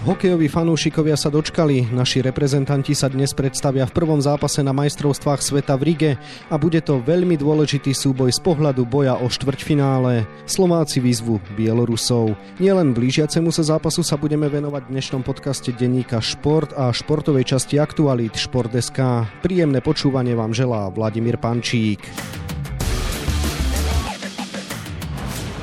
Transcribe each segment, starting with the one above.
Hokejoví fanúšikovia sa dočkali. Naši reprezentanti sa dnes predstavia v prvom zápase na majstrovstvách sveta v Rige a bude to veľmi dôležitý súboj z pohľadu boja o štvrťfinále. Slováci výzvu Bielorusov. Nielen blížiacemu sa zápasu sa budeme venovať v dnešnom podcaste denníka Šport a športovej časti aktualít Šport.sk. Príjemné počúvanie vám želá Vladimír Pančík.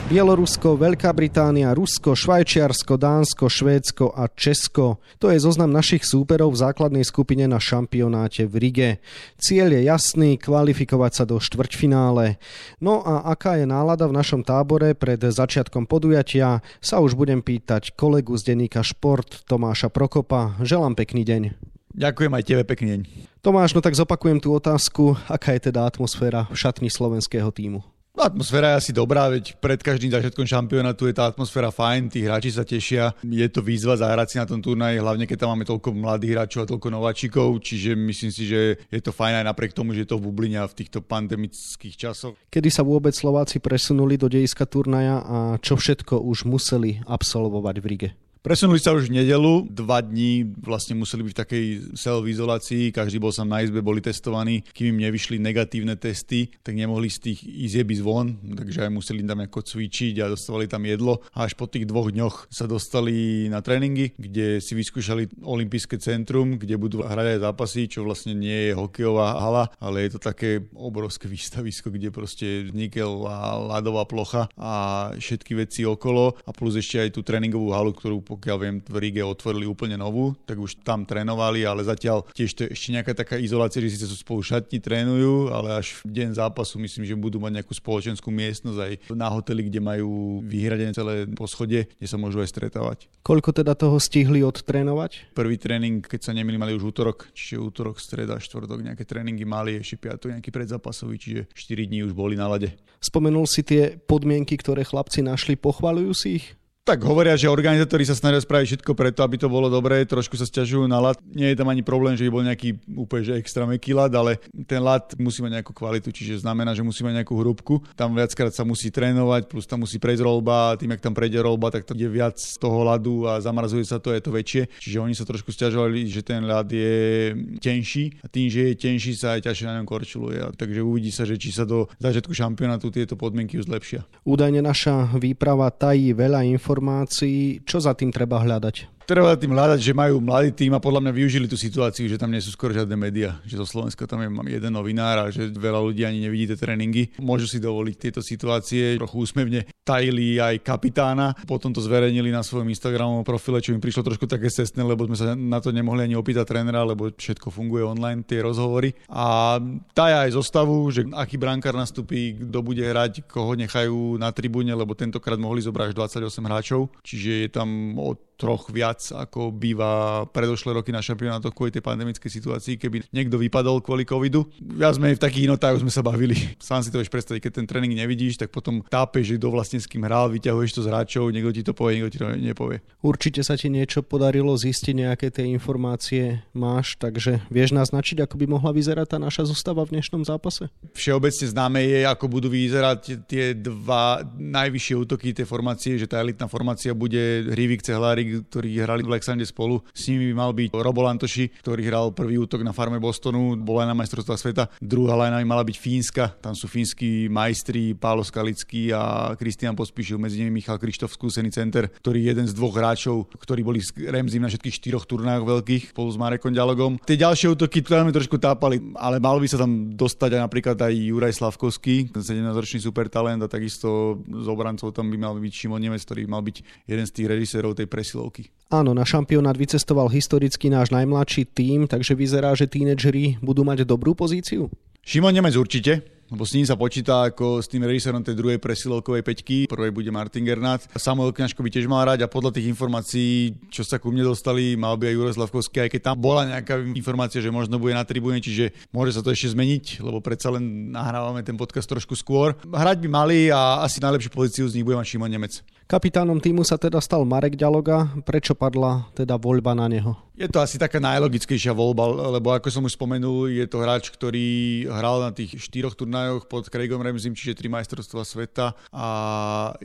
Bielorusko, Veľká Británia, Rusko, Švajčiarsko, Dánsko, Švédsko a Česko. To je zoznam našich súperov v základnej skupine na šampionáte v Rige. Cieľ je jasný, kvalifikovať sa do štvrťfinále. No a aká je nálada v našom tábore pred začiatkom podujatia, sa už budem pýtať kolegu z denníka Šport Tomáša Prokopa. Želám pekný deň. Ďakujem aj tebe, pekný deň. Tomáš, no tak zopakujem tú otázku. Aká je teda atmosféra v šatni slovenského týmu? Atmosféra je asi dobrá, veď pred každým začiatkom šampionátu je tá atmosféra fajn, tí hráči sa tešia. Je to výzva zahrať si na tom turnaji, hlavne keď tam máme toľko mladých hráčov a toľko nováčikov, čiže myslím si, že je to fajn aj napriek tomu, že je to v bubline v týchto pandemických časoch. Kedy sa vôbec Slováci presunuli do dejiska turnaja a čo všetko už museli absolvovať v Rige? Presunuli sa už v nedelu, dva dní vlastne museli byť v takej self-izolácii, každý bol sám na izbe, boli testovaní, kým im nevyšli negatívne testy, tak nemohli z tých izieb ísť von, takže aj museli tam ako cvičiť a dostávali tam jedlo. A až po tých dvoch dňoch sa dostali na tréningy, kde si vyskúšali olympijské centrum, kde budú hrať aj zápasy, čo vlastne nie je hokejová hala, ale je to také obrovské výstavisko, kde proste vznikla ľadová plocha a všetky veci okolo. A plus ešte aj tú tréningovú halu, ktorú pokiaľ viem, v Ríge otvorili úplne novú, tak už tam trénovali, ale zatiaľ tiež to je ešte nejaká taká izolácia, že síce sú spolu šatní, trénujú, ale až v deň zápasu myslím, že budú mať nejakú spoločenskú miestnosť aj na hoteli, kde majú vyhradené celé poschodie, kde sa môžu aj stretávať. Koľko teda toho stihli odtrénovať? Prvý tréning, keď sa nemili, mali už útorok, čiže útorok, streda, štvrtok, nejaké tréningy mali, ešte piatok nejaký predzápasový, čiže 4 dní už boli na lade. Spomenul si tie podmienky, ktoré chlapci našli, pochvalujú si ich? Tak hovoria, že organizátori sa snažia spraviť všetko preto, aby to bolo dobré, trošku sa stiažujú na lat. Nie je tam ani problém, že by bol nejaký úplne že extra meký lat, ale ten lat musí mať nejakú kvalitu, čiže znamená, že musí mať nejakú hrúbku. Tam viackrát sa musí trénovať, plus tam musí prejsť rolba, tým, ak tam prejde rolba, tak to je viac toho ľadu a zamrazuje sa to, je to väčšie. Čiže oni sa trošku stiažovali, že ten ľad je tenší a tým, že je tenší, sa aj ťažšie na ňom korčuluje. Takže uvidí sa, že či sa do začiatku šampionátu tieto podmienky už zlepšia. Údajne naša výprava tají veľa informácií informácií, čo za tým treba hľadať? Treba tým hľadať, že majú mladý tým a podľa mňa využili tú situáciu, že tam nie sú skoro žiadne médiá, že zo Slovenska tam je jeden novinár a že veľa ľudí ani nevidí tie tréningy. Môžu si dovoliť tieto situácie, trochu úsmevne tajili aj kapitána, potom to zverejnili na svojom Instagramovom profile, čo im prišlo trošku také cestné, lebo sme sa na to nemohli ani opýtať trénera, lebo všetko funguje online, tie rozhovory. A taja aj zostavu, že aký brankár nastupí, kto bude hrať, koho nechajú na tribúne, lebo tentokrát mohli zobrať 28 hráčov, čiže je tam od troch viac, ako býva predošlé roky na šampionátoch kvôli tej pandemickej situácii, keby niekto vypadol kvôli covidu. Viac sme v takých notách sme sa bavili. Sám si to vieš predstaviť, keď ten tréning nevidíš, tak potom tápeš, že kto vlastne s kým hral, vyťahuješ to z hráčov, niekto ti to povie, niekto ti to nepovie. Určite sa ti niečo podarilo zistiť, nejaké tie informácie máš, takže vieš naznačiť, ako by mohla vyzerať tá naša zostava v dnešnom zápase? Všeobecne známe je, ako budú vyzerať tie dva najvyššie útoky tej formácie, že tá elitná formácia bude Hrivik, Cehlárik, ktorí hrali v Lexande spolu. S nimi by mal byť Robo Lantoši, ktorý hral prvý útok na farme Bostonu, bola na majstrovstva sveta. Druhá lajna by mala byť Fínska, tam sú fínsky majstri Pálo Skalický a Kristian Pospíšil, medzi nimi Michal Krištof, skúsený center, ktorý je jeden z dvoch hráčov, ktorí boli s Remzim na všetkých štyroch turnájoch veľkých spolu s Marekom Ďalogom. Tie ďalšie útoky tam trošku tápali, ale mal by sa tam dostať aj napríklad aj Juraj Slavkovský, 17-ročný super talent a takisto z obrancov tam by mal byť Šimon Nemec, ktorý mal byť jeden z tých režisérov tej presi presilovky. Áno, na šampionát vycestoval historicky náš najmladší tým, takže vyzerá, že tínedžeri budú mať dobrú pozíciu? Šimon Nemec určite, lebo s ním sa počíta ako s tým režisérom tej druhej presilovkovej peťky. Prvej bude Martin Gernát. Samuel Kňažko by tiež mal hrať a podľa tých informácií, čo sa ku mne dostali, mal by aj Juraj Slavkovský, aj keď tam bola nejaká informácia, že možno bude na tribúne, čiže môže sa to ešte zmeniť, lebo predsa len nahrávame ten podcast trošku skôr. Hrať by mali a asi najlepšiu pozíciu z nich bude mať Šimon Nemec. Kapitánom týmu sa teda stal Marek Ďaloga. Prečo padla teda voľba na neho? Je to asi taká najlogickejšia voľba, lebo ako som už spomenul, je to hráč, ktorý hral na tých štyroch turnajoch pod Craigom Ramsim, čiže tri majstrovstvá sveta a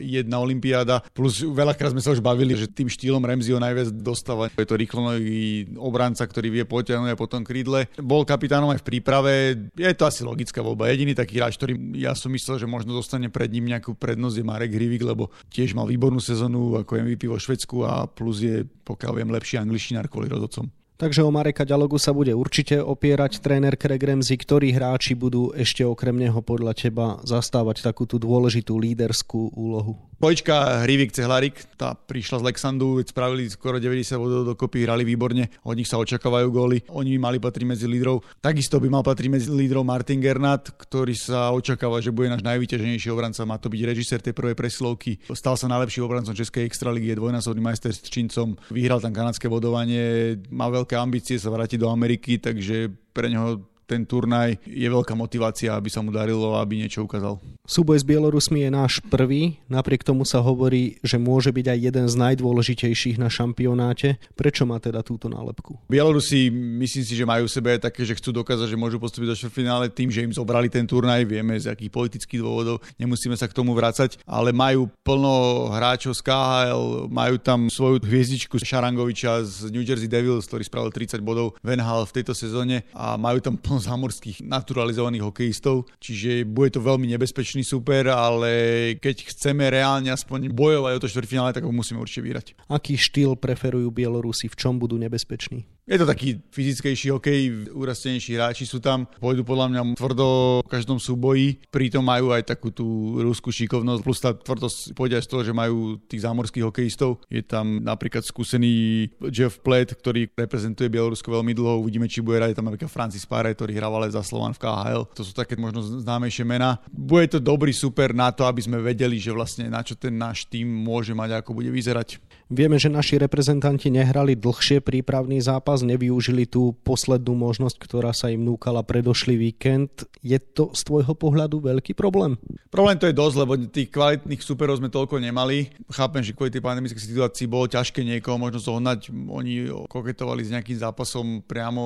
jedna olimpiáda. Plus veľakrát sme sa už bavili, že tým štýlom Ramsey ho najviac dostáva. Je to rýchlonový obranca, ktorý vie potiahnuť a potom krídle. Bol kapitánom aj v príprave. Je to asi logická voľba. Jediný taký hráč, ktorý ja som myslel, že možno dostane pred ním nejakú prednosť je Marek Hrivik, lebo tiež mal výbornú sezónu ako MVP vo Švedsku a plus je, pokiaľ viem, lepší angličtinár kvôli rozhodcom. Takže o Mareka Ďalogu sa bude určite opierať tréner Craig Ramsey, ktorí hráči budú ešte okrem neho podľa teba zastávať takú tú dôležitú líderskú úlohu. Pojčka Hrivik Cehlarik, tá prišla z Lexandu, spravili skoro 90 bodov dokopy, hrali výborne, od nich sa očakávajú góly, oni by mali patriť medzi lídrov. Takisto by mal patriť medzi lídrov Martin Gernat, ktorý sa očakáva, že bude náš najvyťaženejší obranca, má to byť režisér tej prvej presilovky. Stal sa najlepším obrancom Českej extraligy, je dvojnásobný majster s Čincom, vyhral tam kanadské bodovanie, má veľké ambície sa vrátiť do Ameriky, takže pre neho ten turnaj je veľká motivácia, aby sa mu darilo a aby niečo ukázal. Súboj s Bielorusmi je náš prvý, napriek tomu sa hovorí, že môže byť aj jeden z najdôležitejších na šampionáte. Prečo má teda túto nálepku? Bielorusi myslím si, že majú v sebe také, že chcú dokázať, že môžu postúpiť do finále tým, že im zobrali ten turnaj, vieme z akých politických dôvodov, nemusíme sa k tomu vrácať, ale majú plno hráčov z KHL, majú tam svoju hviezdičku Šarangoviča z New Jersey Devils, ktorý spravil 30 bodov Venhal v tejto sezóne a majú tam plno zámorských naturalizovaných hokejistov, čiže bude to veľmi nebezpečný super, ale keď chceme reálne aspoň bojovať o to štvrťfinále, tak ho musíme určite vyrať. Aký štýl preferujú Bielorusi, v čom budú nebezpeční? Je to taký fyzickejší hokej, urastenejší hráči sú tam, pôjdu podľa mňa tvrdo v každom súboji, pritom majú aj takú tú rúskú šikovnosť, plus tá tvrdosť pôjde aj z toho, že majú tých zámorských hokejistov. Je tam napríklad skúsený Jeff Plet, ktorý reprezentuje Bielorusko veľmi dlho, uvidíme, či bude hrať tam napríklad Francis Pare, ktorý hral ale za Slovan v KHL. To sú také možno známejšie mená. Bude to dobrý super na to, aby sme vedeli, že vlastne na čo ten náš tým môže mať, ako bude vyzerať. Vieme, že naši reprezentanti nehrali dlhšie prípravný zápas, nevyužili tú poslednú možnosť, ktorá sa im núkala predošlý víkend. Je to z tvojho pohľadu veľký problém? Problém to je dosť, lebo tých kvalitných superov sme toľko nemali. Chápem, že kvôli tej pandemickej situácii bolo ťažké niekoho možno zohnať. Oni koketovali s nejakým zápasom priamo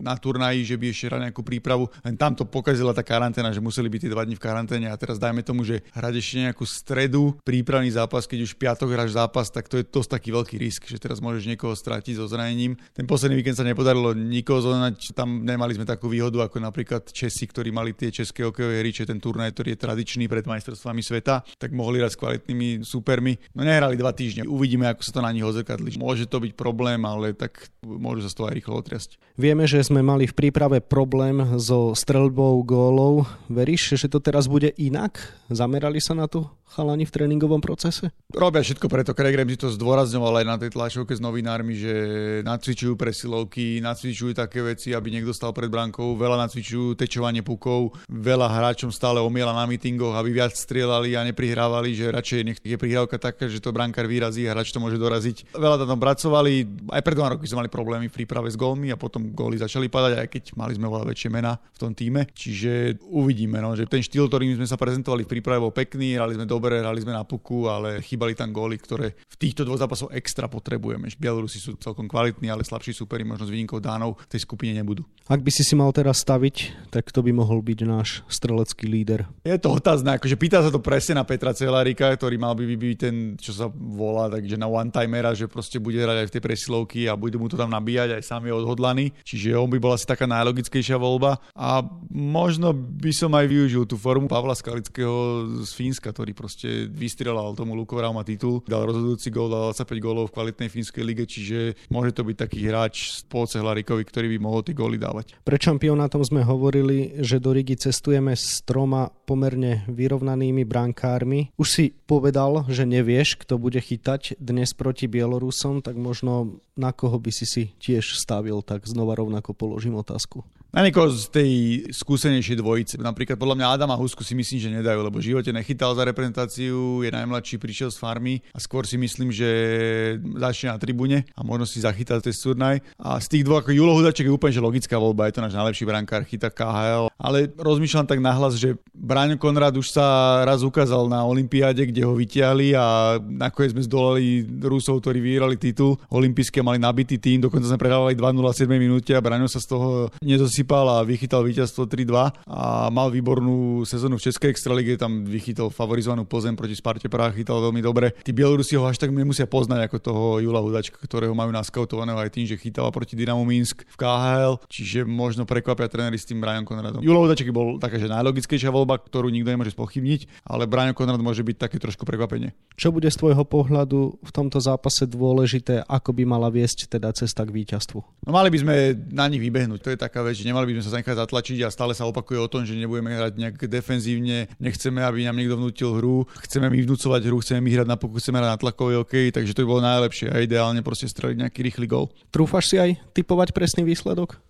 na turnaji, že by ešte hrali nejakú prípravu. Len tam to pokazila tá karanténa, že museli byť tie dva dní v karanténe a teraz dajme tomu, že hrať ešte nejakú stredu prípravný zápas, keď už piatok hráš zápas, tak to je to dosť taký veľký risk, že teraz môžeš niekoho stratiť so zranením. Ten posledný víkend sa nepodarilo nikoho zohnať, tam nemali sme takú výhodu ako napríklad Česi, ktorí mali tie české hokejové hry, ten turnaj, ktorý je tradičný pred majstrovstvami sveta, tak mohli hrať s kvalitnými supermi. No nehrali dva týždne. Uvidíme, ako sa to na nich ozrkadlí. Môže to byť problém, ale tak môžu sa z toho aj rýchlo otriasť. Vieme, že sme mali v príprave problém so strelbou gólov. Veríš, že to teraz bude inak? Zamerali sa na to chalani v tréningovom procese? Robia všetko preto. Craig Ramsey to zdôrazňoval aj na tej tlačovke s novinármi, že nacvičujú presilovky, nacvičujú také veci, aby niekto stal pred bránkou, veľa nacvičujú tečovanie pukov, veľa hráčom stále omiela na mítingoch, aby viac strieľali a neprihrávali, že radšej nech je prihrávka taká, že to brankár vyrazí a hráč to môže doraziť. Veľa tam pracovali, aj pred dva roky sme mali problémy v príprave s gólmi a potom góly začali padať, aj keď mali sme veľa väčšie mená v tom týme. Čiže uvidíme, no, že ten štýl, ktorým sme sa prezentovali v príprave, bol pekný, hrali sme dobre, hrali sme na puku, ale chýbali tam góly, ktoré v týchto dvoch zápasoch extra potrebujeme. Bielorusi sú celkom kvalitní, ale slabší superi možno s výnimkou Dánov v tej skupine nebudú. Ak by si si mal teraz staviť, tak to by mohol byť náš strelecký líder. Je to otázne, akože pýta sa to presne na Petra Celarika, ktorý mal by byť ten, čo sa volá, takže na one-timera, že proste bude hrať aj v tej presilovky a bude mu to tam nabíjať, aj sám je odhodlaný. Čiže on by bola asi taká najlogickejšia voľba. A možno by som aj využil tú formu Pavla Skalického z Fínska, ktorý proste vystrelal tomu Lukovrama titul, dal rozhodujúci gól, dal 25 gólov v kvalitnej fínskej lige, čiže môže to byť taký hráč po Cehlarikovi, ktorý by mohol tie góly dávať. Pre šampionátom sme hovorili, že do Rigi cestujeme s troma pomerne vyrovnanými brankármi. Už si povedal, že nevieš, kto bude chytať dnes proti Bielorusom, tak možno na koho by si si tiež stavil, tak znova rovnako položím otázku. Na niekoho z tej skúsenejšej dvojice. Napríklad podľa mňa Adama Husku si myslím, že nedajú, lebo v živote nechytal za reprezentáciu, je najmladší, prišiel z farmy a skôr si myslím, že začne na tribúne a možno si zachytá ten turnaj. A z tých dvoch, ako Julo Hudaček je úplne že logická voľba, je to náš najlepší brankár, chytá KHL. Ale rozmýšľam tak nahlas, že Braňo Konrad už sa raz ukázal na Olympiáde, kde ho vytiahli a nakoniec sme zdolali Rusov, ktorí vyhrali titul olympijské, mali nabitý tým, dokonca sme prehrávali 2-0 v 7 minúte a Braňo sa z toho nezosypal a vychytal víťazstvo 3-2 a mal výbornú sezónu v Českej extralíge, tam vychytal favorizovanú pozem proti Sparte Praha, chytal veľmi dobre. Tí Bielorusi ho až tak nemusia poznať ako toho Jula Hudačka, ktorého majú naskautovaného aj tým, že chytala proti Dynamo Minsk v KHL, čiže možno prekvapia tréneri s tým Brian Konradom. Jula Hudaček bol taká, že najlogickejšia voľba, ktorú nikto nemôže spochybniť, ale Brian Konrad môže byť také trošku prekvapenie. Čo bude z tvojho pohľadu v tomto zápase dôležité, ako by mala viesť teda cesta k víťazstvu? No mali by sme na nich vybehnúť, to je taká vec, že nemali by sme sa nechať zatlačiť a stále sa opakuje o tom, že nebudeme hrať nejak defenzívne, nechceme, aby nám niekto vnútil hru, chceme my vnúcovať hru, chceme my hrať na pokus, chceme hrať na tlakový OK, takže to by bolo najlepšie a ideálne proste streliť nejaký rýchly gol. Trúfaš si aj typovať presný výsledok?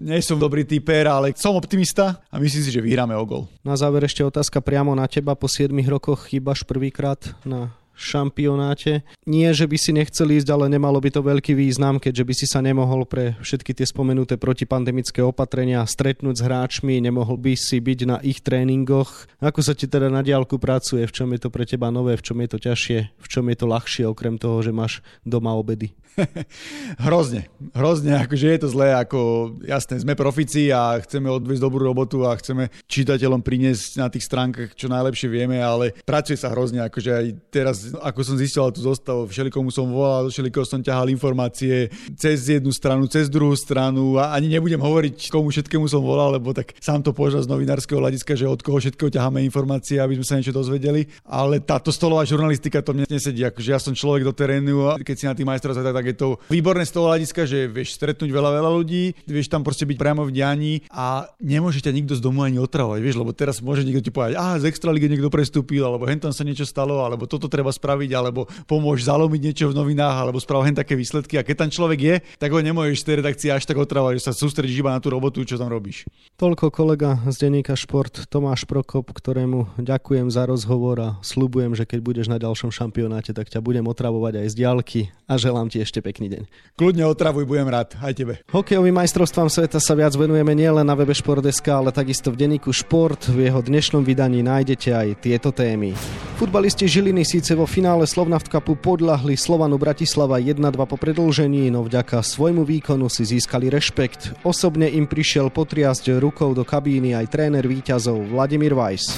nie som dobrý typer, ale som optimista a myslím si, že vyhráme o gol. Na záver ešte otázka priamo na teba. Po 7 rokoch chýbaš prvýkrát na šampionáte. Nie, že by si nechcel ísť, ale nemalo by to veľký význam, keďže by si sa nemohol pre všetky tie spomenuté protipandemické opatrenia stretnúť s hráčmi, nemohol by si byť na ich tréningoch. Ako sa ti teda na diálku pracuje? V čom je to pre teba nové? V čom je to ťažšie? V čom je to ľahšie, okrem toho, že máš doma obedy? hrozne, hrozne, akože je to zlé, ako jasné, sme profici a chceme odviesť dobrú robotu a chceme čitateľom priniesť na tých stránkach čo najlepšie vieme, ale pracuje sa hrozne, akože aj teraz ako som zistil tú zostavu, všelikomu som volal, všelikomu som ťahal informácie cez jednu stranu, cez druhú stranu a ani nebudem hovoriť, komu všetkému som volal, lebo tak sám to požal z novinárskeho hľadiska, že od koho všetkého ťaháme informácie, aby sme sa niečo dozvedeli. Ale táto stolová žurnalistika to mne nesedí, akože ja som človek do terénu a keď si na tým majstra tak, tak je to výborné z toho hľadiska, že vieš stretnúť veľa, veľa ľudí, vieš tam proste byť priamo v dianí a nemôže ťa nikto z domu ani otravovať, vieš, lebo teraz môže niekto ti povedať, a z extraligy niekto prestúpil, alebo hen tam sa niečo stalo, alebo toto treba spraviť, alebo pomôž zalomiť niečo v novinách, alebo sprav hen také výsledky. A keď tam človek je, tak ho nemôžeš z tej redakcie až tak otravovať, že sa sústredíš iba na tú robotu, čo tam robíš. Toľko kolega z denníka Šport Tomáš Prokop, ktorému ďakujem za rozhovor a slubujem, že keď budeš na ďalšom šampionáte, tak ťa budem otravovať aj z diálky a želám ti ešte pekný deň. Kľudne otravuj, budem rád. Aj tebe. Hokejovým majstrovstvám sveta sa viac venujeme nielen na webe Šport.sk, ale takisto v denníku Šport. V jeho dnešnom vydaní nájdete aj tieto témy. Futbalisti Žiliny síce vo finále Slovnaft Cupu podľahli Slovanu Bratislava 1-2 po predlžení, no vďaka svojmu výkonu si získali rešpekt. Osobne im prišiel potriasť rukou do kabíny aj tréner víťazov Vladimír Weiss.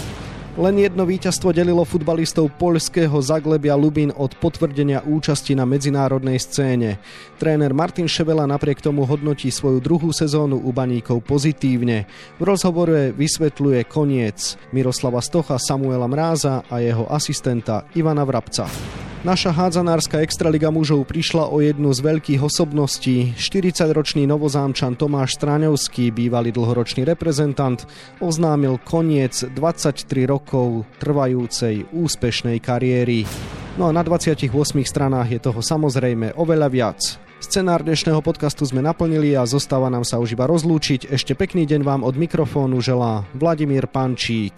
Len jedno víťazstvo delilo futbalistov poľského Zaglebia Lubin od potvrdenia účasti na medzinárodnej scéne. Tréner Martin Ševela napriek tomu hodnotí svoju druhú sezónu u baníkov pozitívne. V rozhovore vysvetľuje koniec Miroslava Stocha, Samuela Mráza a jeho asistenta Ivana Vrabca. Naša hádzanárska extraliga mužov prišla o jednu z veľkých osobností. 40-ročný novozámčan Tomáš Stráňovský, bývalý dlhoročný reprezentant, oznámil koniec 23 rokov trvajúcej úspešnej kariéry. No a na 28 stranách je toho samozrejme oveľa viac. Scenár dnešného podcastu sme naplnili a zostáva nám sa už iba rozlúčiť. Ešte pekný deň vám od mikrofónu želá Vladimír Pančík.